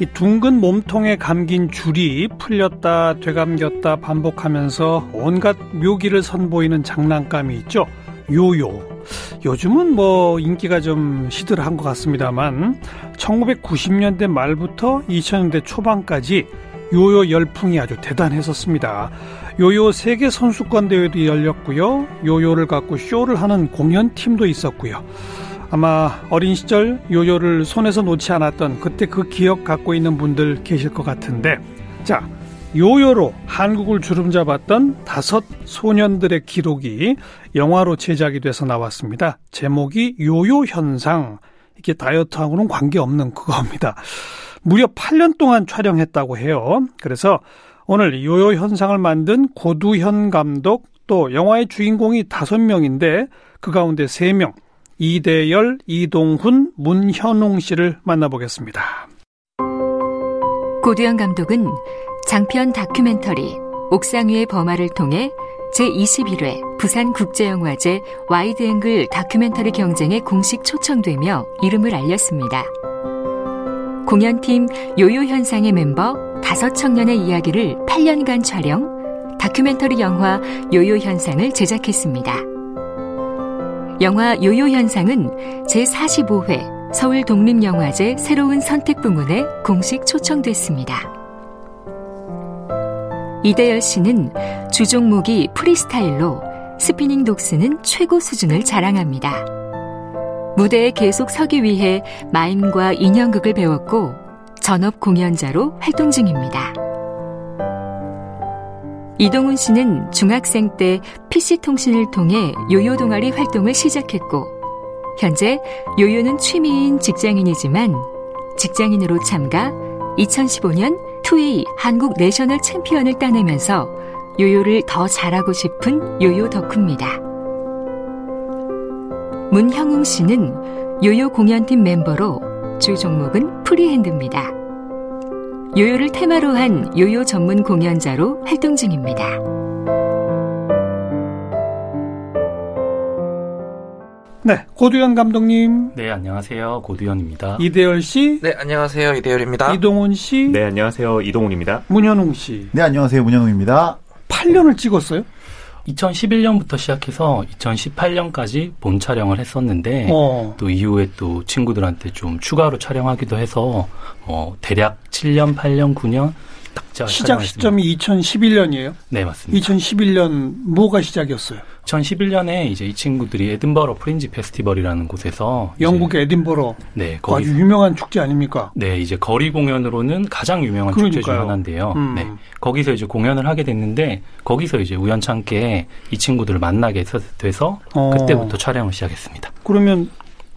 이 둥근 몸통에 감긴 줄이 풀렸다 되감겼다 반복하면서 온갖 묘기를 선보이는 장난감이 있죠. 요요. 요즘은 뭐 인기가 좀 시들한 것 같습니다만 1990년대 말부터 2000년대 초반까지 요요 열풍이 아주 대단했었습니다. 요요 세계 선수권 대회도 열렸고요. 요요를 갖고 쇼를 하는 공연팀도 있었고요. 아마 어린 시절 요요를 손에서 놓지 않았던 그때 그 기억 갖고 있는 분들 계실 것 같은데 자 요요로 한국을 주름잡았던 다섯 소년들의 기록이 영화로 제작이 돼서 나왔습니다. 제목이 요요 현상. 이게 다이어트하고는 관계없는 그겁니다. 무려 8년 동안 촬영했다고 해요. 그래서 오늘 요요 현상을 만든 고두현 감독 또 영화의 주인공이 5명인데 그 가운데 3명 이대열, 이동훈, 문현웅 씨를 만나보겠습니다. 고두현 감독은 장편 다큐멘터리 옥상 위의 범화를 통해 제21회 부산국제영화제 와이드앵글 다큐멘터리 경쟁에 공식 초청되며 이름을 알렸습니다. 공연팀 요요 현상의 멤버 다섯 청년의 이야기를 8년간 촬영, 다큐멘터리 영화 요요 현상을 제작했습니다. 영화 요요 현상은 제45회 서울 독립영화제 새로운 선택 부문에 공식 초청됐습니다. 이대열 씨는 주 종목이 프리스타일로 스피닝 독스는 최고 수준을 자랑합니다. 무대에 계속 서기 위해 마임과 인형극을 배웠고 전업 공연자로 활동 중입니다. 이동훈 씨는 중학생 때 PC통신을 통해 요요 동아리 활동을 시작했고, 현재 요요는 취미인 직장인이지만 직장인으로 참가 2015년 two A 한국 national 챔피언을 따내면서 요요를 더 잘하고 싶은 요요 덕후입니다. 문형웅 씨는 요요 공연팀 멤버로 주 종목은 프리핸드입니다. 요요를 테마로 한 요요 전문 공연자로 활동 중입니다. 네, 고두현 감독님. 네, 안녕하세요. 고두현입니다. 이대열 씨. 네, 안녕하세요. 이대열입니다. 이동훈 씨. 네, 안녕하세요. 이동훈입니다. 문현웅 씨. 네, 안녕하세요. 문현웅입니다. 8년을 찍었어요? 2011년부터 시작해서 2018년까지 본 촬영을 했었는데 어. 또 이후에 또 친구들한테 좀 추가로 촬영하기도 해서 어, 대략 7년, 8년, 9년 딱 시작 시점이 2011년이에요? 네, 맞습니다. 2011년 뭐가 시작이었어요? 2011년에 이제 이 친구들이 에든버러 프린지 페스티벌이라는 곳에서 영국의 에든버러 네, 거기 아주 유명한 축제 아닙니까? 네, 이제 거리 공연으로는 가장 유명한 그러니까요. 축제 중 하나인데요. 음. 네, 거기서 이제 공연을 하게 됐는데 거기서 이제 우연찮게 이 친구들을 만나게 돼서 어. 그때부터 촬영을 시작했습니다. 그러면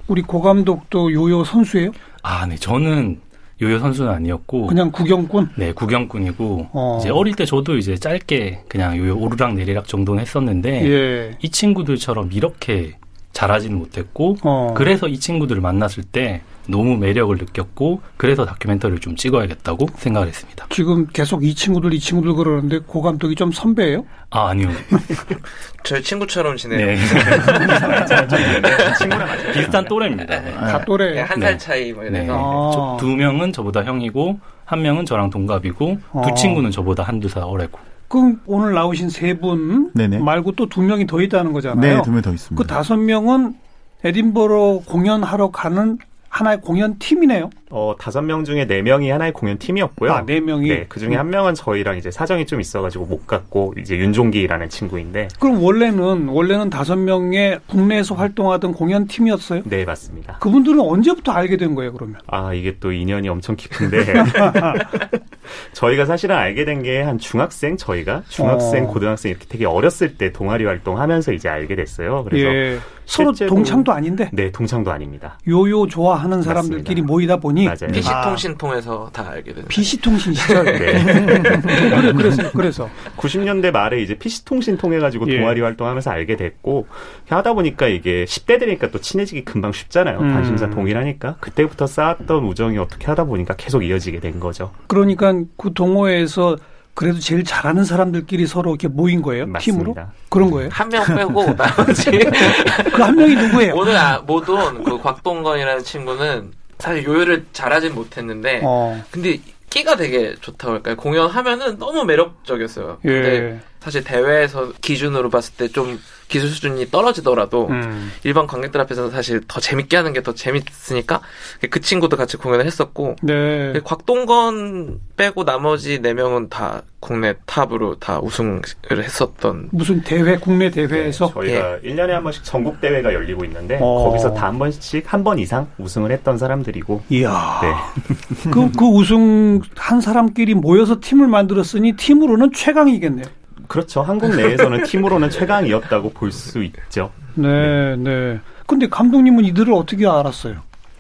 우리 고 감독도 요요 선수예요? 아, 네, 저는 요요 선수는 아니었고 그냥 구경꾼? 네, 구경꾼이고 어. 이제 어릴 때 저도 이제 짧게 그냥 요요 오르락 내리락 정도는 했었는데 예. 이 친구들처럼 이렇게 잘하지는 못했고 어. 그래서 이 친구들을 만났을 때 너무 매력을 느꼈고 그래서 다큐멘터리를 좀 찍어야겠다고 생각을 했습니다. 지금 계속 이 친구들 이 친구들 그러는데 고 감독이 좀 선배예요? 아 아니요. 저희 친구처럼 지내요. 네. 친구랑 비슷한 또래입니다. 네. 다 또래. 네, 한살 네. 차이 뭐 이래서. 네. 아. 두 명은 저보다 형이고 한 명은 저랑 동갑이고 아. 두 친구는 저보다 한두 살 어리고. 그럼 오늘 나오신 세 분 말고 또 두 명이 더 있다는 거잖아요. 네, 두 명 더 있습니다. 그 다섯 명은 에딘버러 공연하러 가는 하나의 공연 팀이네요. 어, 다섯 명 중에 네 명이 하나의 공연 팀이었고요. 아, 네 명이? 네, 그 중에 한 명은 저희랑 이제 사정이 좀 있어가지고 못 갔고, 이제 윤종기라는 친구인데. 그럼 원래는, 원래는 다섯 명의 국내에서 활동하던 공연 팀이었어요? 네, 맞습니다. 그분들은 언제부터 알게 된 거예요, 그러면? 아, 이게 또 인연이 엄청 깊은데. 저희가 사실은 알게 된 게 한 중학생, 저희가 중학생, 어. 고등학생 이렇게 되게 어렸을 때 동아리 활동하면서 이제 알게 됐어요. 그래서. 예. 서로 동창도 아닌데? 네, 동창도 아닙니다. 요요 좋아하는 사람들끼리 맞습니다. 모이다 보니 맞아요. PC통신 아. 통해서 다 알게 됐어요. PC통신 시절. 네. 그래, 그래서 그래서 90년대 말에 이제 PC통신 통해 가지고 예. 동아리 활동하면서 알게 됐고 하다 보니까 이게 10대들이니까 또 친해지기 금방 쉽잖아요. 음. 관심사 동일하니까 그때부터 쌓았던 우정이 어떻게 하다 보니까 계속 이어지게 된 거죠. 그러니까 그 동호회에서 그래도 제일 잘하는 사람들끼리 서로 이렇게 모인 거예요? 맞습니다. 팀으로? 그런 거예요? 한 명 빼고 나머지 그 한 명이 누구예요? 오늘 아, 못온그 곽동건이라는 친구는 사실 요요를 잘하진 못했는데 어. 근데 끼가 되게 좋다고 할까요? 공연하면은 너무 매력적이었어요. 예. 근데 사실 대회에서 기준으로 봤을 때 좀 기술 수준이 떨어지더라도 음. 일반 관객들 앞에서는 사실 더 재밌게 하는 게 더 재밌으니까 그 친구도 같이 공연을 했었고 네. 곽동건 빼고 나머지 네 명은 다 국내 탑으로 다 우승을 했었던 무슨 대회 국내 대회에서 네, 저희가 예. 1년에 한 번씩 전국 대회가 열리고 있는데 어. 거기서 다 한 번씩 한 번 이상 우승을 했던 사람들이고 이야 네. 그, 그 우승 한 사람끼리 모여서 팀을 만들었으니 팀으로는 최강이겠네요. 그렇죠. 한국 내에서는 팀으로는 최강이었다고 볼 수 있죠. 네, 네. 근데 감독님은 이들을 어떻게 알았어요?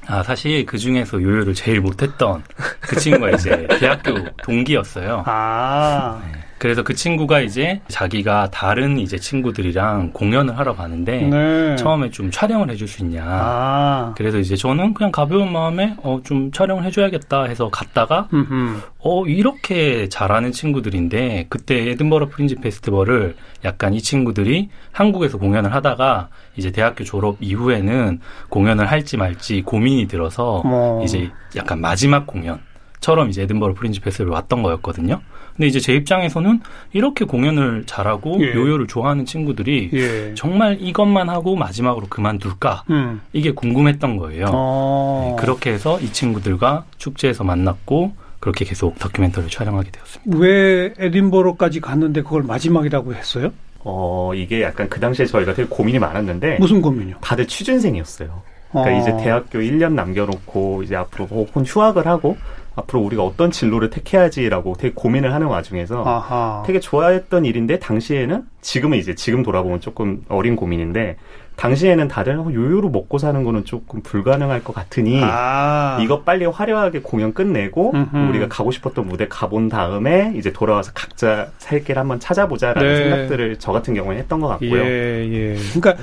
아, 사실 그 중에서 요요를 제일 못했던 그 친구가 이제 대학교 동기였어요. 아. 네. 그래서 그 친구가 이제 자기가 다른 이제 친구들이랑 공연을 하러 가는데 네. 처음에 좀 촬영을 해줄 수 있냐. 아. 그래서 이제 저는 그냥 가벼운 마음에 어 좀 촬영을 해줘야겠다 해서 갔다가 음흠. 어 이렇게 잘하는 친구들인데 그때 에든버러 프린지 페스티벌을 약간 이 친구들이 한국에서 공연을 하다가 이제 대학교 졸업 이후에는 공연을 할지 말지 고민이 들어서 어. 이제 약간 마지막 공연 처럼 이제 에든버러 프린지 페스티벌 왔던 거였거든요. 근데 이제 제 입장에서는 이렇게 공연을 잘하고 예. 요요를 좋아하는 친구들이 예. 정말 이것만 하고 마지막으로 그만둘까 음. 이게 궁금했던 거예요. 어. 네, 그렇게 해서 이 친구들과 축제에서 만났고 그렇게 계속 다큐멘터리를 촬영하게 되었습니다. 왜 에딘버러까지 갔는데 그걸 마지막이라고 했어요? 어 이게 약간 그 당시에 저희가 되게 고민이 많았는데 무슨 고민이요? 다들 취준생이었어요. 그러니까 어. 이제 대학교 1년 남겨놓고 이제 앞으로 혹은 휴학을 하고 앞으로 우리가 어떤 진로를 택해야지라고 되게 고민을 하는 와중에서 아하. 되게 좋아했던 일인데 당시에는 지금은 이제 지금 돌아보면 조금 어린 고민인데 당시에는 다들 어, 요요로 먹고 사는 거는 조금 불가능할 것 같으니 아. 이거 빨리 화려하게 공연 끝내고 음흠. 우리가 가고 싶었던 무대 가본 다음에 이제 돌아와서 각자 살 길 한번 찾아보자라는 네. 생각들을 저 같은 경우에 했던 것 같고요. 예, 예. 그러니까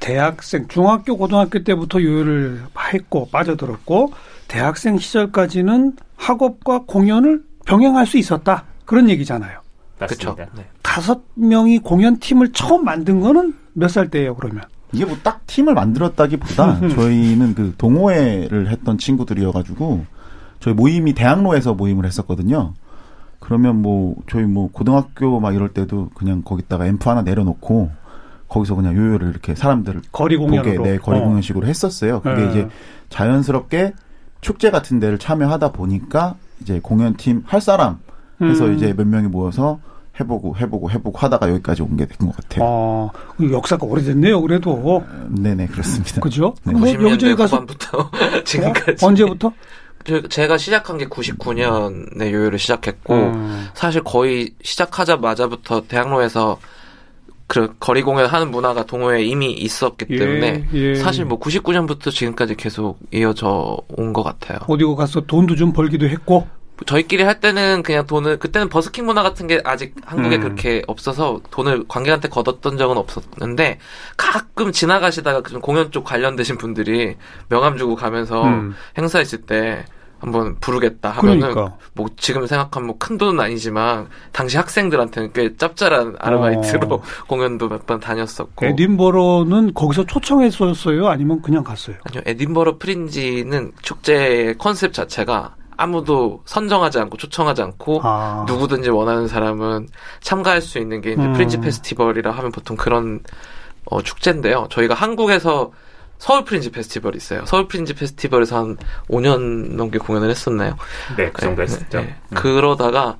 대학생, 중학교, 고등학교 때부터 요요를 했고 빠져들었고 대학생 시절까지는 학업과 공연을 병행할 수 있었다. 그런 얘기잖아요. 그렇죠. 네. 다섯 명이 공연 팀을 처음 만든 거는 몇 살 때예요, 그러면? 이게 뭐 딱 팀을 만들었다기보다 저희는 그 동호회를 했던 친구들이어가지고 저희 모임이 대학로에서 모임을 했었거든요. 그러면 뭐 저희 뭐 고등학교 막 이럴 때도 그냥 거기다가 앰프 하나 내려놓고 거기서 그냥 요요를 이렇게 사람들을 거리 공연으로 보게 네 거리 어. 공연식으로 했었어요. 그게 네. 이제 자연스럽게 축제 같은 데를 참여하다 보니까 이제 공연팀 할 사람 해서 음. 이제 몇 명이 모여서 해보고 해보고 해보고 하다가 여기까지 온 게 된 것 같아요. 아, 역사가 오래됐네요, 그래도. 네네, 그렇습니다. 그죠? 네. 뭐 여기저기 가서. 부터 지금까지. 어? 언제부터? 제가 시작한 게 99년에 요요를 시작했고, 음. 사실 거의 시작하자마자부터 대학로에서 그 거리 공연하는 문화가 동호회에 이미 있었기 예, 때문에 예. 사실 뭐 99년부터 지금까지 계속 이어져 온 것 같아요. 어디고 가서 돈도 좀 벌기도 했고 저희끼리 할 때는 그냥 돈을 그때는 버스킹 문화 같은 게 아직 한국에 음. 그렇게 없어서 돈을 관객한테 걷었던 적은 없었는데 가끔 지나가시다가 좀 공연 쪽 관련되신 분들이 명함 주고 가면서 음. 행사 있을 때 한번 부르겠다 하면은 그러니까. 뭐 지금 생각하면 뭐 큰 돈은 아니지만 당시 학생들한테는 꽤 짭짤한 아르바이트로 어. 공연도 몇 번 다녔었고 에딘버러는 거기서 초청했었어요 아니면 그냥 갔어요? 아니요 에딘버러 프린지는 축제 컨셉 자체가 아무도 선정하지 않고 초청하지 않고 아. 누구든지 원하는 사람은 참가할 수 있는 게 이제 음. 프린지 페스티벌이라 하면 보통 그런 어, 축제인데요. 저희가 한국에서 서울 프린지 페스티벌이 있어요. 서울 프린지 페스티벌에서 한 5년 넘게 공연을 했었나요? 네, 그 정도 네, 했었죠. 네. 음. 그러다가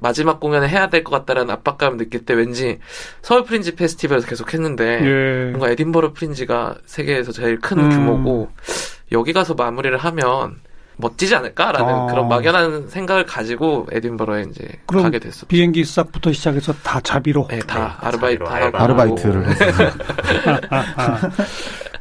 마지막 공연을 해야 될 것 같다라는 압박감을 느낄 때 왠지 서울 프린지 페스티벌에서 계속 했는데 예. 뭔가 에딘버러 프린지가 세계에서 제일 큰 음. 규모고 여기 가서 마무리를 하면 멋지지 않을까라는 아. 그런 막연한 생각을 가지고 에딘버러에 이제 가게 됐어. 비행기 싹부터 시작해서 다 자비로. 네, 다 네, 아르바이트 하고 아르바이트를 해서. 아, 아,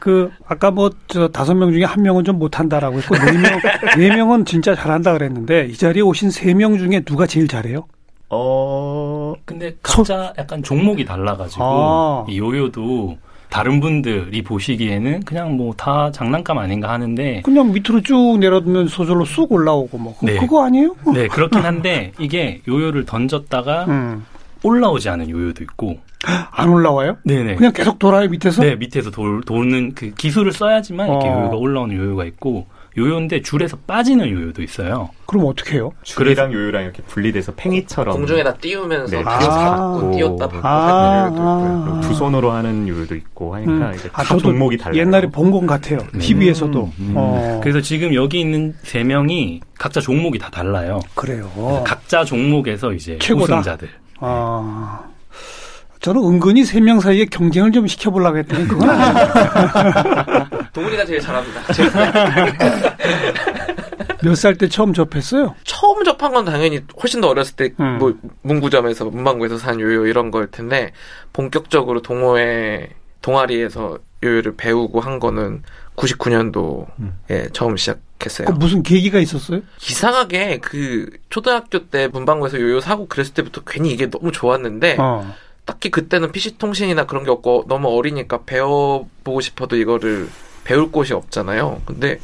그 아까 뭐 저 다섯 명 중에 한 명은 좀 못한다라고 했고 네명 네 명은 진짜 잘한다 그랬는데 이 자리에 오신 세 명 중에 누가 제일 잘해요? 어 근데 각자 소... 약간 종목이 달라가지고 아. 이 요요도 다른 분들이 보시기에는 그냥 뭐 다 장난감 아닌가 하는데 그냥 밑으로 쭉 내려두면 소절로 쑥 올라오고 뭐 네. 그거 아니에요? 네 그렇긴 한데 이게 요요를 던졌다가 음. 올라오지 않은 요요도 있고 안 올라와요? 네네. 그냥 계속 돌아요 밑에서? 네 밑에서 돌, 도는 그 기술을 써야지만 이렇게 어. 요요가 올라오는 요요가 있고 요요인데 줄에서 빠지는 요요도 있어요. 그럼 어떻게 해요? 줄이랑 요요랑 이렇게 분리돼서 팽이처럼 공중에다 띄우면서 네, 띄웠다 받고 아, 아, 두 손으로 하는 요요도 있고 하니까 음. 이제 아, 다 종목이 달라요. 옛날에 본것 같아요. 네. TV에서도. 음, 음. 어. 그래서 지금 여기 있는 세 명이 각자 종목이 다 달라요. 그래요. 각자 종목에서 이제 최고다. 우승자들. 아. 저는 은근히 세 명 사이에 경쟁을 좀 시켜보려고 했더니 그건 아니에요. 동훈이가 제일 잘합니다. 몇 살 때 처음 접했어요? 처음 접한 건 당연히 훨씬 더 어렸을 때, 음. 뭐, 문구점에서, 문방구에서 산 요요 이런 거일 텐데, 본격적으로 동호회, 동아리에서 요요를 배우고 한 거는 99년도에 음. 처음 시작 했어요. 그 무슨 계기가 있었어요? 이상하게 그 초등학교 때 문방구에서 요요 사고 그랬을 때부터 괜히 이게 너무 좋았는데, 어. 딱히 그때는 PC통신이나 그런 게 없고 너무 어리니까 배워보고 싶어도 이거를 배울 곳이 없잖아요. 근데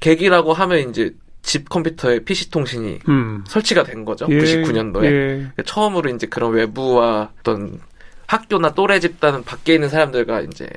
계기라고 하면 이제 집 컴퓨터에 PC통신이 음. 설치가 된 거죠. 예, 99년도에. 예. 처음으로 이제 그런 외부와 어떤 학교나 또래 집단 밖에 있는 사람들과 이제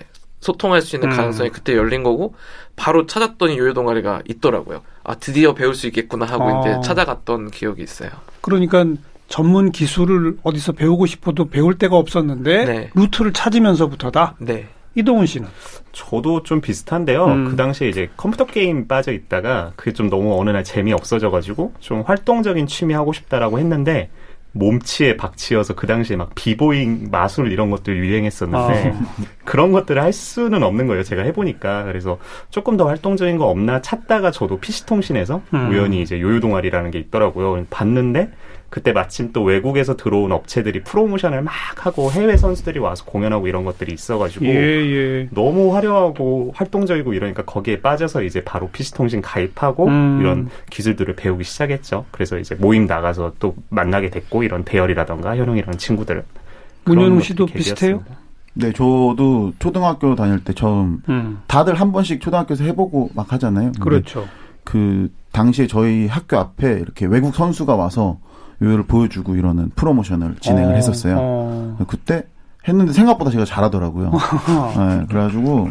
소통할 수 있는 음. 가능성이 그때 열린 거고 바로 찾았더니 요요 동아리가 있더라고요. 아 드디어 배울 수 있겠구나 하고 아. 이제 찾아갔던 기억이 있어요. 그러니까 전문 기술을 어디서 배우고 싶어도 배울 데가 없었는데 네. 루트를 찾으면서부터다. 네. 이동훈 씨는? 저도 좀 비슷한데요. 음. 그 당시에 이제 컴퓨터 게임 빠져 있다가 그게 좀 너무 어느 날 재미 없어져가지고 좀 활동적인 취미 하고 싶다라고 했는데 몸치에 박치여서 그 당시에 막 비보잉 마술 이런 것들 유행했었는데 아. 그런 것들을 할 수는 없는 거예요. 제가 해보니까 그래서 조금 더 활동적인 거 없나 찾다가 저도 PC통신에서 음. 우연히 이제 요요 동아리라는 게 있더라고요. 봤는데 그때 마침 또 외국에서 들어온 업체들이 프로모션을 막 하고 해외 선수들이 와서 공연하고 이런 것들이 있어가지고 예, 예. 너무 화려하고 활동적이고 이러니까 거기에 빠져서 이제 바로 PC통신 가입하고 음. 이런 기술들을 배우기 시작했죠. 그래서 이제 모임 나가서 또 만나게 됐고 이런 대열이라던가 현웅이라는 친구들. 문현웅 씨도 비슷해요? 네, 저도 초등학교 다닐 때 처음 음. 다들 한 번씩 초등학교에서 해보고 막 하잖아요. 그렇죠. 그 당시에 저희 학교 앞에 이렇게 외국 선수가 와서 요요를 보여주고 이러는 프로모션을 진행을 어, 했었어요. 어. 그때 했는데 생각보다 제가 잘하더라고요. 네, 그래가지고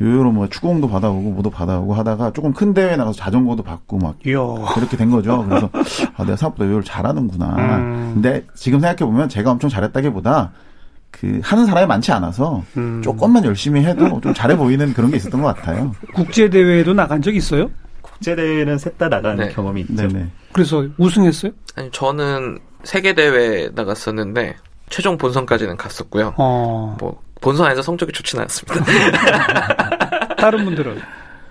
요요로 뭐 축구공도 받아오고 뭐도 받아오고 하다가 조금 큰 대회 나가서 자전거도 받고 막 이야. 그렇게 된 거죠. 그래서 아 내가 생각보다 요요를 잘하는구나. 음. 근데 지금 생각해 보면 제가 엄청 잘했다기보다 그 하는 사람이 많지 않아서 음. 조금만 열심히 해도 좀 잘해 보이는 그런 게 있었던 것 같아요. 국제 대회에도 나간 적 있어요? 국제 대회는 셋 다 나간 네. 경험이 있죠. 네네. 그래서 우승했어요? 아니, 저는 세계 대회 나갔었는데, 최종 본선까지는 갔었고요. 어... 뭐, 본선 안에서 성적이 좋지는 않습니다. 다른 분들은?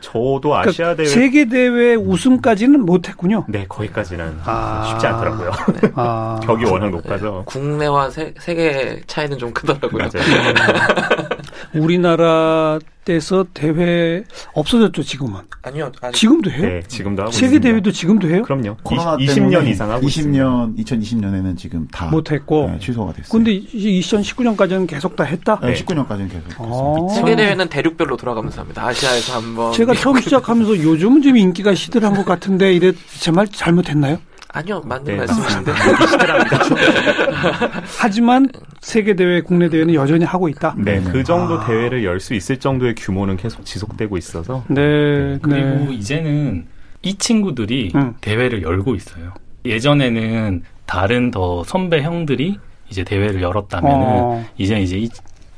저도 그러니까 아시아 대회 세계 대회 우승까지는 못했군요. 네, 거기까지는 아... 쉽지 않더라고요. 네. 아... 격이 워낙 높아서 네. 국내와 세, 세계 차이는 좀 크더라고요. 우리나라 때서 대회 없어졌죠 지금은. 아니요. 아직. 지금도 해요? 네, 지금도 하고 세계 있습니다. 대회도 지금도 해요? 그럼요. 코로나 20 년 이상 하고 20년, 있습니다. 2020년에는 지금 다 못했고 네, 취소가 됐어요. 근데 2019년까지는 계속 다 했다? 네, 19년까지는 계속. 아~ 세계 대회는 대륙별로 돌아가면서 합니다. 아시아에서 한번. 제가 처음 시작하면서 요즘은 좀 인기가 시들한 것 같은데 이래 제 말 잘못했나요? 아니요, 맞는 네, 말씀이신데. 하지만 세계 대회, 국내 대회는 여전히 하고 있다. 네, 그 정도 아. 대회를 열 수 있을 정도의 규모는 계속 지속되고 있어서. 네, 네. 그리고 네. 이제는 이 친구들이 응. 대회를 열고 있어요. 예전에는 다른 더 선배 형들이 이제 대회를 열었다면은 어. 이제 이제 이,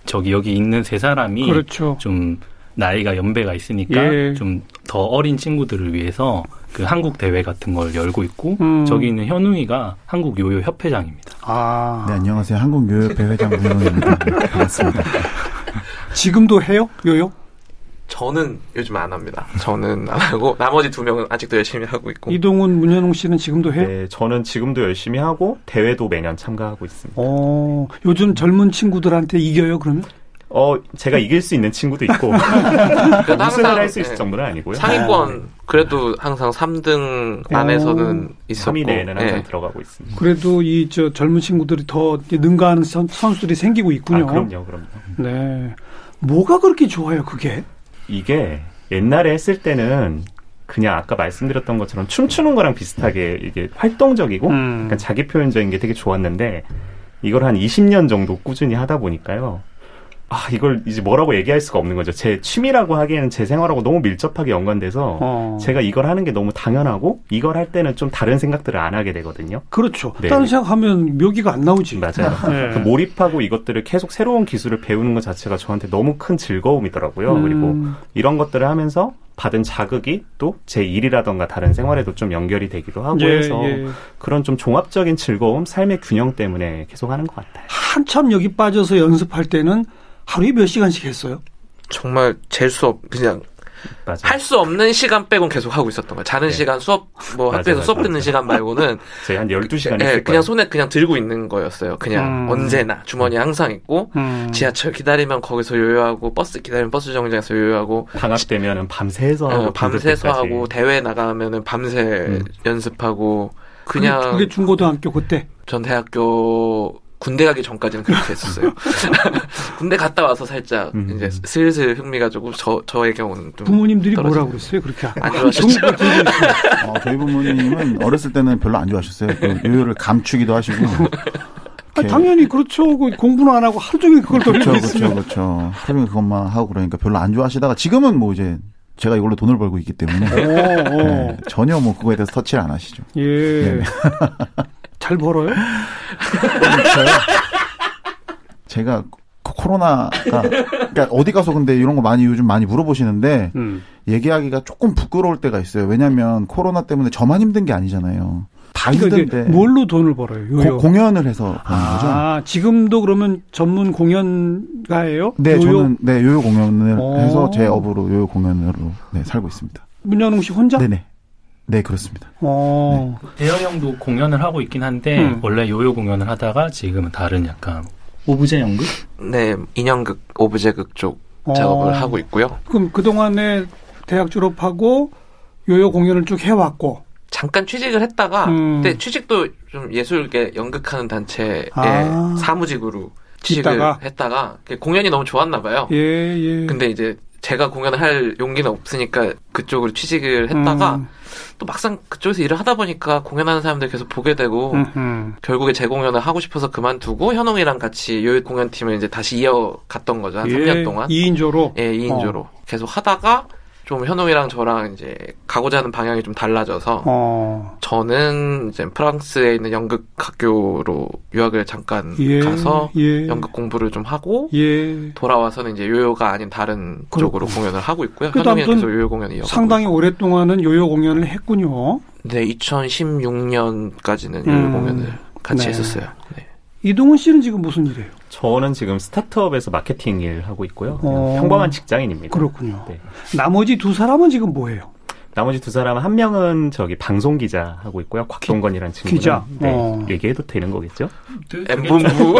저기 여기 있는 세 사람이 그렇죠. 좀 나이가 연배가 있으니까 예. 좀더 어린 친구들을 위해서 그 한국 대회 같은 걸 열고 있고 음. 저기 있는 현우이가 한국 요요 협회장입니다. 아, 네 안녕하세요 한국 요요 협회 회장 문현우입니다. 네, 반갑습니다. 지금도 해요 요요? 저는 요즘 안 합니다. 저는 안 하고 나머지 두 명은 아직도 열심히 하고 있고. 이동훈, 문현웅 씨는 지금도 해요? 네, 저는 지금도 열심히 하고 대회도 매년 참가하고 있습니다. 어, 요즘 젊은 친구들한테 이겨요 그러면? 어, 제가 이길 수 있는 친구도 있고 우승을 할 수 있을 네. 정도는 아니고요. 상위권 그래도 항상 3등 안에서는 어. 있었고 3위 내에는 항상 네. 들어가고 있습니다. 그래도 이 저 젊은 친구들이 더 능가하는 선, 수들이 생기고 있군요. 아, 그럼요, 그럼요. 네. 뭐가 그렇게 좋아요, 그게? 이게 옛날에 했을 때는 그냥 아까 말씀드렸던 것처럼 춤추는 거랑 비슷하게 이게 활동적이고 음. 자기 표현적인 게 되게 좋았는데 이걸 한 20년 정도 꾸준히 하다 보니까요. 아, 이걸 이제 뭐라고 얘기할 수가 없는 거죠. 제 취미라고 하기에는 제 생활하고 너무 밀접하게 연관돼서 어. 제가 이걸 하는 게 너무 당연하고 이걸 할 때는 좀 다른 생각들을 안 하게 되거든요. 그렇죠. 네. 다른 생각하면 묘기가 안 나오지. 맞아요. 네. 그 몰입하고 이것들을 계속 새로운 기술을 배우는 것 자체가 저한테 너무 큰 즐거움이더라고요. 음. 그리고 이런 것들을 하면서 받은 자극이 또 제 일이라던가 다른 생활에도 좀 연결이 되기도 하고 예, 해서 예. 그런 좀 종합적인 즐거움, 삶의 균형 때문에 계속 하는 것 같아요. 한참 여기 빠져서 연습할 때는 하루에 몇 시간씩 했어요? 정말 잴 수 없, 그냥 할 수 없는 시간 빼곤 계속 하고 있었던 거예요. 자는 네. 시간 수업 뭐 맞아, 학교에서 맞아, 수업 듣는 시간 말고는 저희 한 12시간 네, 그냥 손에 그냥 들고 있는 거였어요. 그냥 음. 언제나 주머니에 항상 있고 음. 지하철 기다리면 거기서 요요하고 버스 기다리면 버스 정류장에서 요요하고 방학 되면은 밤새서 하고 어, 밤새서 하고 대회 나가면은 밤새 음. 연습하고 그냥 그게 중고등학교 그때 전 대학교 군대 가기 전까지는 그렇게 했었어요. 군대 갔다 와서 살짝 음. 이제 슬슬 흥미가 조금 저 저의 경우는 좀 부모님들이 뭐라 그랬어요? 그렇게 안 좋아하셨죠. 어, 저희 부모님은 어렸을 때는 별로 안 좋아하셨어요. 그 요요를 감추기도 하시고. 아, 당연히 그렇죠. 그 공부는 안 하고 하루 종일 그걸 돌리고 그렇죠, 그렇죠, 그렇죠. 하루 종일 그것만 하고 그러니까 별로 안 좋아하시다가 지금은 뭐 이제 제가 이걸로 돈을 벌고 있기 때문에 오, 오. 네, 전혀 뭐 그거에 대해서 터치를 안 하시죠. 예. 네. 잘 벌어요? 제가 코로나가 그러니까 어디 가서 근데 이런 거 많이 요즘 많이 물어보시는데 음. 얘기하기가 조금 부끄러울 때가 있어요. 왜냐하면 코로나 때문에 저만 힘든 게 아니잖아요. 다 그러니까 힘든데 뭘로 돈을 벌어요? 고, 공연을 해서 버는 아, 거죠. 아 지금도 그러면 전문 공연가예요? 네, 요요? 저는 네 요요 공연을 오. 해서 제 업으로 요요 공연으로 네, 살고 있습니다. 문현웅 씨 혼자? 네네. 네, 그렇습니다. 어. 네. 대여형도 공연을 하고 있긴 한데 음. 원래 요요 공연을 하다가 지금은 다른 약간 오브제 연극? 네, 인형극, 오브제극 쪽 어. 작업을 하고 있고요. 그럼 그 동안에 대학 졸업하고 요요 공연을 쭉 해왔고 잠깐 취직을 했다가 음. 그때 취직도 좀 예술계 연극하는 단체에 아. 사무직으로 취직을 있다가? 했다가 공연이 너무 좋았나 봐요. 예, 예. 근데 이제 제가 공연을 할 용기는 없으니까 그쪽으로 취직을 했다가 음. 또 막상 그쪽에서 일을 하다 보니까 공연하는 사람들 계속 보게 되고 음흠. 결국에 제 공연을 하고 싶어서 그만두고 현웅이랑 같이 요 공연팀을 이제 다시 이어갔던 거죠 한 예, 3년 동안 2인조로 예 2인조로 어. 계속 하다가 좀 현웅이랑 저랑 이제 가고자 하는 방향이 좀 달라져서 어. 저는 이제 프랑스에 있는 연극 학교로 유학을 잠깐 예, 가서 예. 연극 공부를 좀 하고 예. 돌아와서는 이제 요요가 아닌 다른 그렇구나. 쪽으로 공연을 하고 있고요. 현웅이는 계속 요요 공연이 상당히 오랫동안은 요요 공연을 했군요. 네, 2016년까지는 요요 음, 공연을 같이 네. 했었어요. 네. 이동훈 씨는 지금 무슨 일이에요? 저는 지금 스타트업에서 마케팅 일 하고 있고요. 어, 평범한 직장인입니다. 그렇군요. 네. 나머지 두 사람은 지금 뭐예요? 나머지 두 사람은 한 명은 저기 방송 기자 하고 있고요. 곽동건이라는 친구는 기자. 네, 어. 얘기해도 되는 거겠죠? 엠본부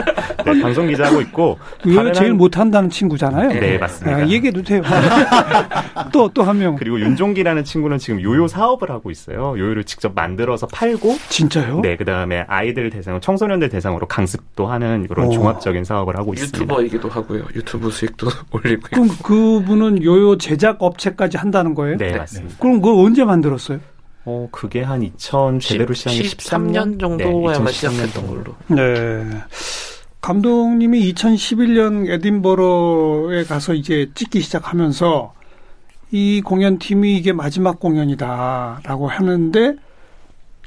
네, 방송 기자 하고 있고 왜 제일 못한다는 친구잖아요. 네, 맞습니다. 아, 얘기해도 돼요. 또 또 한 명. 그리고 윤종기라는 친구는 지금 요요 사업을 하고 있어요. 요요를 직접 만들어서 팔고 진짜요? 네, 그다음에 아이들 대상으로 청소년들 대상으로 강습도 하는 이런 오. 종합적인 사업을 하고 있습니다. 유튜버이기도 하고요. 유튜브 수익도 올리고. 그럼 그분은 요요 제작 업체까지 한다는 거예요? 네, 맞습니다. 그럼 그걸 언제 만들었어요? 어, 그게 한 2000, 제대로 시작이 13년 정도에 아마 시작했던 걸로. 네. 감독님이 2011년 에딘버러에 가서 이제 찍기 시작하면서 이 공연팀이 이게 마지막 공연이다라고 하는데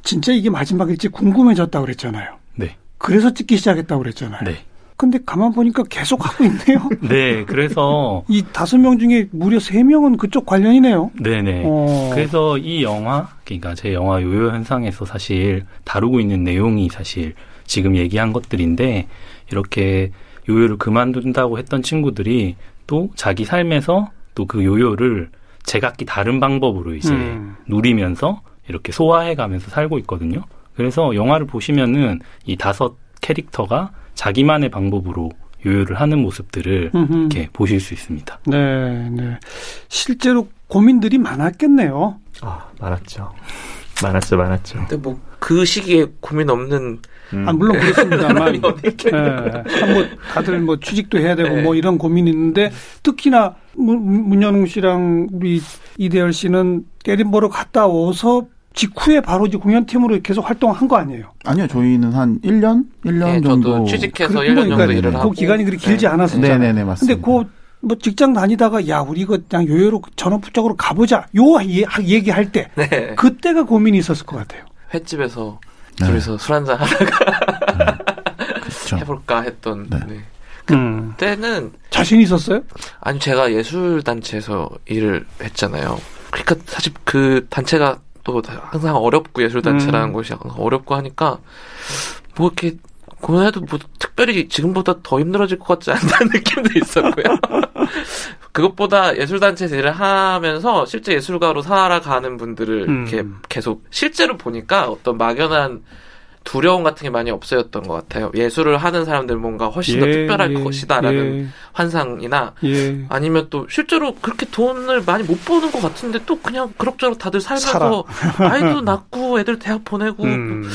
진짜 이게 마지막일지 궁금해졌다고 그랬잖아요. 네. 그래서 찍기 시작했다고 그랬잖아요. 네. 근데 가만 보니까 계속 하고 있네요. 네, 그래서 이 다섯 명 중에 무려 세 명은 그쪽 관련이네요. 네 네. 어. 그래서 이 영화, 그러니까 제 영화 요요 현상에서 사실 다루고 있는 내용이 사실 지금 얘기한 것들인데 이렇게 요요를 그만둔다고 했던 친구들이 또 자기 삶에서 또 그 요요를 제각기 다른 방법으로 이제 음. 누리면서 이렇게 소화해 가면서 살고 있거든요. 그래서 영화를 보시면은 이 다섯 캐릭터가 자기만의 방법으로 요요를 하는 모습들을 음흠. 이렇게 보실 수 있습니다. 네, 네. 실제로 고민들이 많았겠네요. 아, 많았죠. 많았죠, 많았죠. 근데 뭐 그 시기에 고민 없는 음. 아, 물론 그렇습니다만, 예, 뭐 다들 뭐 취직도 해야 되고 네. 뭐 이런 고민이 있는데 특히나 문현웅 씨랑 우리 이대열 씨는 깨림보로 갔다 와서 직후에 바로 이제 공연팀으로 계속 활동한 거 아니에요? 아니요, 저희는 한 1년? 1년 네, 정도. 취직해서 1년 정도 그러니까 일을 하고. 그 기간이 그렇게 길지 네. 않았었잖아요. 네네네, 맞습니다. 근데 그 뭐 직장 다니다가 야 우리 이거 그냥 요요로 전업부적으로 가보자 요 얘기할 때 네. 그때가 고민이 있었을 것 같아요. 횟집에서 네. 둘이서 술 한잔 하다가 네. 해볼까 했던. 네. 네. 그때는 음. 자신 있었어요? 아니 제가 예술 단체에서 일을 했잖아요. 그러니까 사실 그 단체가 또 항상 어렵고 예술 단체라는 음. 곳이 어렵고 하니까 뭐 이렇게 고민해도 뭐 특별히 지금보다 더 힘들어질 것 같지 않다는 느낌도 있었고요. 그것보다 예술단체에서 일을 하면서 실제 예술가로 살아가는 분들을 음. 이렇게 계속 실제로 보니까 어떤 막연한 두려움 같은 게 많이 없어졌던 것 같아요. 예술을 하는 사람들 뭔가 훨씬 예, 더 특별할 예, 것이다라는 예. 환상이나 예. 아니면 또 실제로 그렇게 돈을 많이 못 버는 것 같은데 또 그냥 그럭저럭 다들 살면서 아이도 낳고 애들 대학 보내고 음.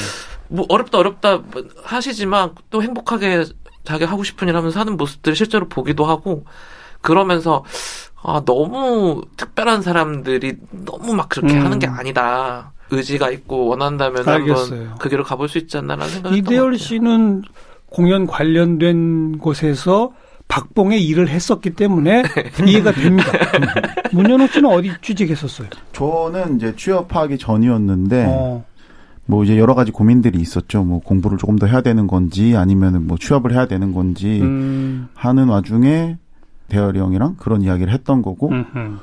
뭐 어렵다 어렵다 하시지만 또 행복하게 자기 하고 싶은 일 하면서 사는 모습들을 실제로 보기도 하고 그러면서 아 너무 특별한 사람들이 너무 막 그렇게 음. 하는 게 아니다. 의지가 있고 원한다면 알겠어요. 한번 그 길을 가볼 수 있지 않나라는 생각이 이대열 씨는 공연 관련된 곳에서 박봉의 일을 했었기 때문에 이해가 됩니다. 문현호 씨는 어디 취직했었어요? 저는 이제 취업하기 전이었는데 어. 뭐 이제 여러 가지 고민들이 있었죠. 뭐 공부를 조금 더 해야 되는 건지 아니면은 뭐 취업을 해야 되는 건지 음. 하는 와중에 대열이 형이랑 그런 이야기를 했던 거고 음흠.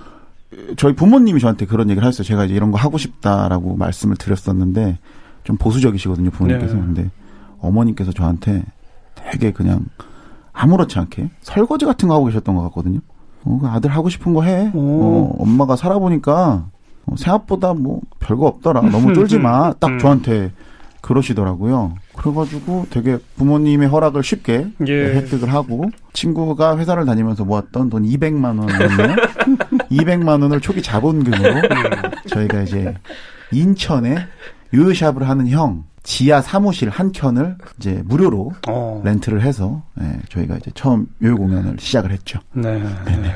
저희 부모님이 저한테 그런 얘기를 하셨어요. 제가 이제 이런 거 하고 싶다라고 말씀을 드렸었는데 좀 보수적이시거든요, 부모님께서. 네. 근데 어머님께서 저한테 되게 그냥 아무렇지 않게 설거지 같은 거 하고 계셨던 것 같거든요. 어, 그 아들 하고 싶은 거 해. 어, 엄마가 살아보니까 어, 생각보다 뭐 별거 없더라. 너무 쫄지 마. 딱 음. 저한테 그러시더라고요. 그래가지고 되게 부모님의 허락을 쉽게 예. 획득을 하고 친구가 회사를 다니면서 모았던 돈 200만 원을 200만 원을 초기 자본금으로 저희가 이제 인천에 요요샵을 하는 형 지하 사무실 한 켠을 이제 무료로 어. 렌트를 해서 네, 저희가 이제 처음 요요 공연을 시작을 했죠. 네. 네네.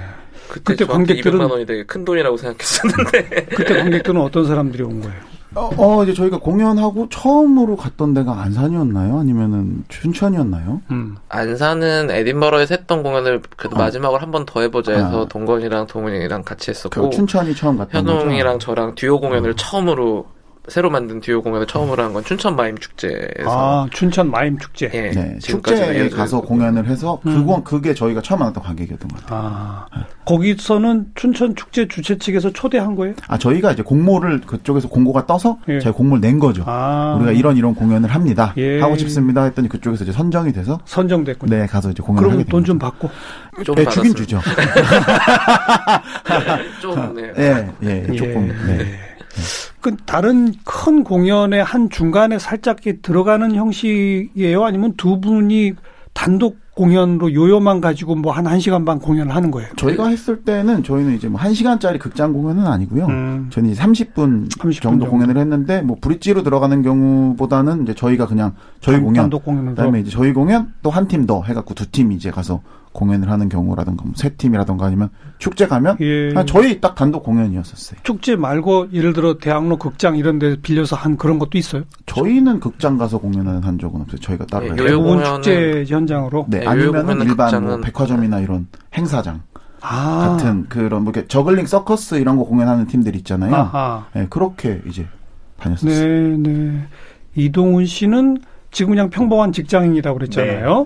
그때, 그때 관객들은 200만 원이 되게 큰 돈이라고 생각했었는데 그때 관객들은 어떤 사람들이 온 거예요? 어, 어, 이제 저희가 공연하고 처음으로 갔던 데가 안산이었나요? 아니면은 춘천이었나요? 음. 안산은 에딘버러에서 했던 공연을 그래도 어. 마지막으로 한 번 더 해보자 해서 아. 동건이랑 동훈이랑 같이 했었고 춘천이 처음 갔던 현웅이랑 저랑 듀오 공연을 어. 처음으로 새로 만든 듀오 공연을 처음으로 한 건 춘천 마임 축제에서 아 춘천 마임 축제 예, 네, 축제에 가서 공연을 해서 음. 그건 그게 저희가 처음 만났던 관객이었던 것 같아요. 아, 네. 거기서는 춘천 축제 주최 측에서 초대한 거예요? 아 저희가 이제 공모를 그쪽에서 공고가 떠서 예. 저희 공모를 낸 거죠. 아. 우리가 이런 이런 공연을 합니다. 예. 하고 싶습니다 했더니 그쪽에서 이제 선정이 돼서 선정됐군요. 네 가서 이제 공연을 하게 돈좀 받고 좀 네, 주긴 주죠. 좀 네. 예, 예, 조금 네. 네. 그 다른 큰 공연의 한 중간에 살짝 들어가는 형식이에요? 아니면 두 분이 단독 공연으로 요요만 가지고 뭐 한 1시간 반 공연을 하는 거예요? 저희가 했을 때는 저희는 이제 뭐 1시간짜리 극장 공연은 아니고요. 음. 저는 이제 30분, 30분 정도, 정도, 공연을 했는데 뭐 브릿지로 들어가는 경우보다는 이제 저희가 그냥 저희 단, 공연 단독 공연으로 그다음에 이제 저희 공연 또 한 팀 더 해갖고 두 팀 이제 가서 공연을 하는 경우라든가 뭐세 팀이라든가 아니면 축제 가면 예. 저희 딱 단독 공연이었었어요. 축제 말고 예를 들어 대학로 극장 이런 데 빌려서 한 그런 것도 있어요? 저희는 극장 가서 공연을 한 적은 없어요. 저희가 따로 네, 대부분 축제 현장으로 네, 네 아니면은 일반 뭐 백화점이나 이런 행사장 아. 같은 그런 뭐 이렇게 저글링 서커스 이런 거 공연하는 팀들 있잖아요. 아하. 네, 그렇게 이제 다녔었어요. 네, 네. 이동훈 씨는 지금 그냥 평범한 직장인이라고 그랬잖아요. 네.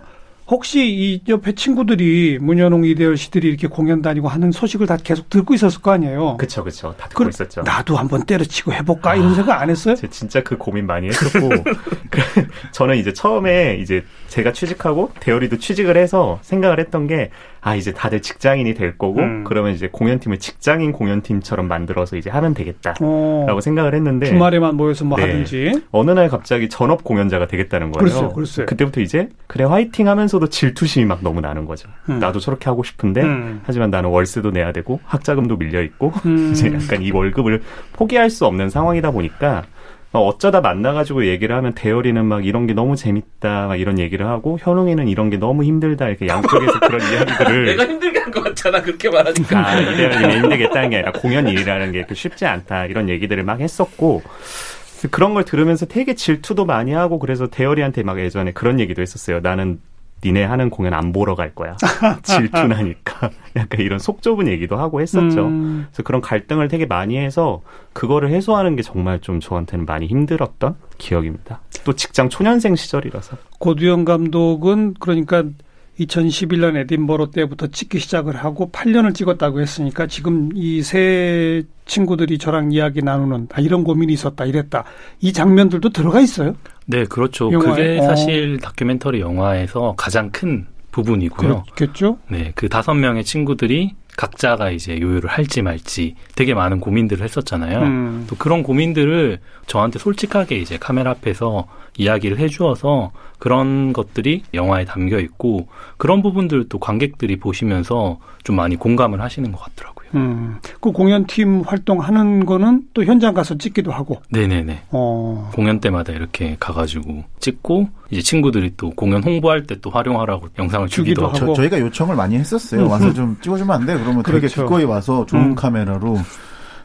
혹시 이 옆에 친구들이 문현웅 이대열 씨들이 이렇게 공연 다니고 하는 소식을 다 계속 듣고 있었을 거 아니에요? 그쵸, 그쵸. 다 듣고 있었죠. 나도 한번 때려치고 해볼까 아, 이런 생각 안 했어요? 진짜 그 고민 많이 했었고 그 저는 이제 처음에 이제 제가 취직하고 대열이도 취직을 해서 생각을 했던 게 아 이제 다들 직장인이 될 거고 음. 그러면 이제 공연팀을 직장인 공연팀처럼 만들어서 이제 하면 되겠다라고 어. 생각을 했는데 주말에만 모여서 뭐 네. 하든지 어느 날 갑자기 전업 공연자가 되겠다는 거예요. 글쎄요, 글쎄요. 그때부터 이제 그래 화이팅 하면서도 질투심이 막 너무 나는 거죠. 음. 나도 저렇게 하고 싶은데 음. 하지만 나는 월세도 내야 되고 학자금도 밀려 있고 음. 이제 약간 이 월급을 포기할 수 없는 상황이다 보니까 어쩌다 만나가지고 얘기를 하면 대열이는 막 이런 게 너무 재밌다 막 이런 얘기를 하고 현웅이는 이런 게 너무 힘들다 이렇게 양쪽에서 그런 이야기들을 내가 힘들게 한 것 같잖아 그렇게 말하니까. 아, 이대열이 힘들겠다는 게 아니라 공연 일이라는 게 쉽지 않다 이런 얘기들을 막 했었고 그런 걸 들으면서 되게 질투도 많이 하고 그래서 대열이한테 막 예전에 그런 얘기도 했었어요. 나는 니네 하는 공연 안 보러 갈 거야. 질투나니까. 약간 이런 속 좁은 얘기도 하고 했었죠. 음. 그래서 그런 갈등을 되게 많이 해서 그거를 해소하는 게 정말 좀 저한테는 많이 힘들었던 기억입니다. 또 직장 초년생 시절이라서. 고두영 감독은 그러니까 2011년 에딘버러 때부터 찍기 시작을 하고 8년을 찍었다고 했으니까 지금 이 세 친구들이 저랑 이야기 나누는 아, 이런 고민이 있었다 이랬다 이 장면들도 들어가 있어요? 네, 그렇죠. 영화에? 그게 어. 사실 다큐멘터리 영화에서 가장 큰 부분이고요. 그렇겠죠? 네, 그 다섯 명의 친구들이 각자가 이제 요요를 할지 말지 되게 많은 고민들을 했었잖아요. 음. 또 그런 고민들을 저한테 솔직하게 이제 카메라 앞에서 이야기를 해주어서 그런 것들이 영화에 담겨 있고 그런 부분들도 관객들이 보시면서 좀 많이 공감을 하시는 것 같더라고요. 음, 그 공연팀 활동하는 거는 또 현장 가서 찍기도 하고. 네네네. 어. 공연 때마다 이렇게 가가지고 찍고 이제 친구들이 또 공연 홍보할 때 또 활용하라고 영상을 주기도, 하고. 저, 저희가 요청을 많이 했었어요. 음. 와서 좀 찍어주면 안 돼? 그러면 그렇죠. 되게 기꺼이 와서 좋은 음. 카메라로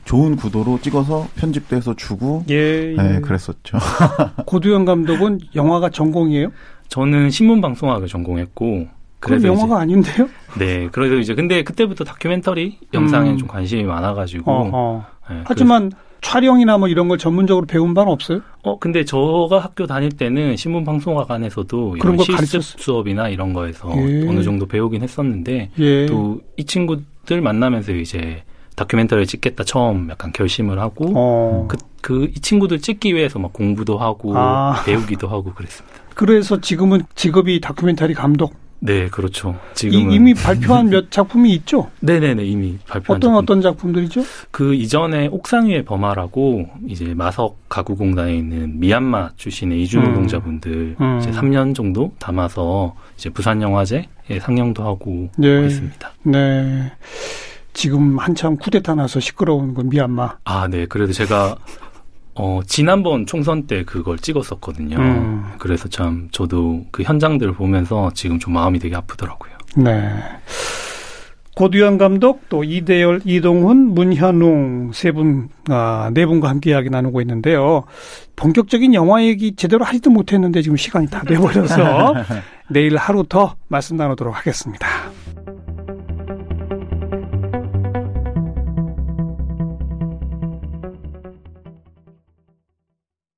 좋은 구도로 찍어서 편집도 해서 주고. 예. 예. 네, 그랬었죠. 고두영 감독은 영화가 전공이에요? 저는 신문 방송학을 전공했고 그럼 영화가 이제, 아닌데요? 네, 그래서 이제 근데 그때부터 다큐멘터리 영상에 음. 좀 관심이 많아가지고. 어, 네, 하지만 그래서. 촬영이나 뭐 이런 걸 전문적으로 배운 바는 없어요? 어, 근데 저가 학교 다닐 때는 신문 방송학 안에서도 그런 거 실습 수업이나 이런 거에서 예. 어느 정도 배우긴 했었는데 예. 또이 친구들 만나면서 이제 다큐멘터리를 찍겠다 처음 약간 결심을 하고 어. 그, 그 이 친구들 찍기 위해서 막 공부도 하고 아. 배우기도 하고 그랬습니다. 그래서 지금은 직업이 다큐멘터리 감독 네, 그렇죠. 지금 이미 발표한 몇 작품이 있죠? 네 네 네, 이미 발표한 어떤 작품. 어떤 작품들이죠? 그 이전에 옥상 위의 범화라고 이제 마석 가구공단에 있는 미얀마 출신의 이주 노동자분들 음. 음. 이제 3년 정도 담아서 이제 부산 영화제에 상영도 하고 네. 있습니다. 네. 지금 한참 쿠데타 나서 시끄러운 건 미얀마. 아, 네. 그래도 제가 어, 지난번 총선 때 그걸 찍었었거든요. 음. 그래서 참 저도 그 현장들을 보면서 지금 좀 마음이 되게 아프더라고요. 네. 고두현 감독, 또 이대열, 이동훈, 문현웅 세 분, 아, 네 분과 함께 이야기 나누고 있는데요. 본격적인 영화 얘기 제대로 하지도 못했는데 지금 시간이 다 돼버려서 내일 하루 더 말씀 나누도록 하겠습니다.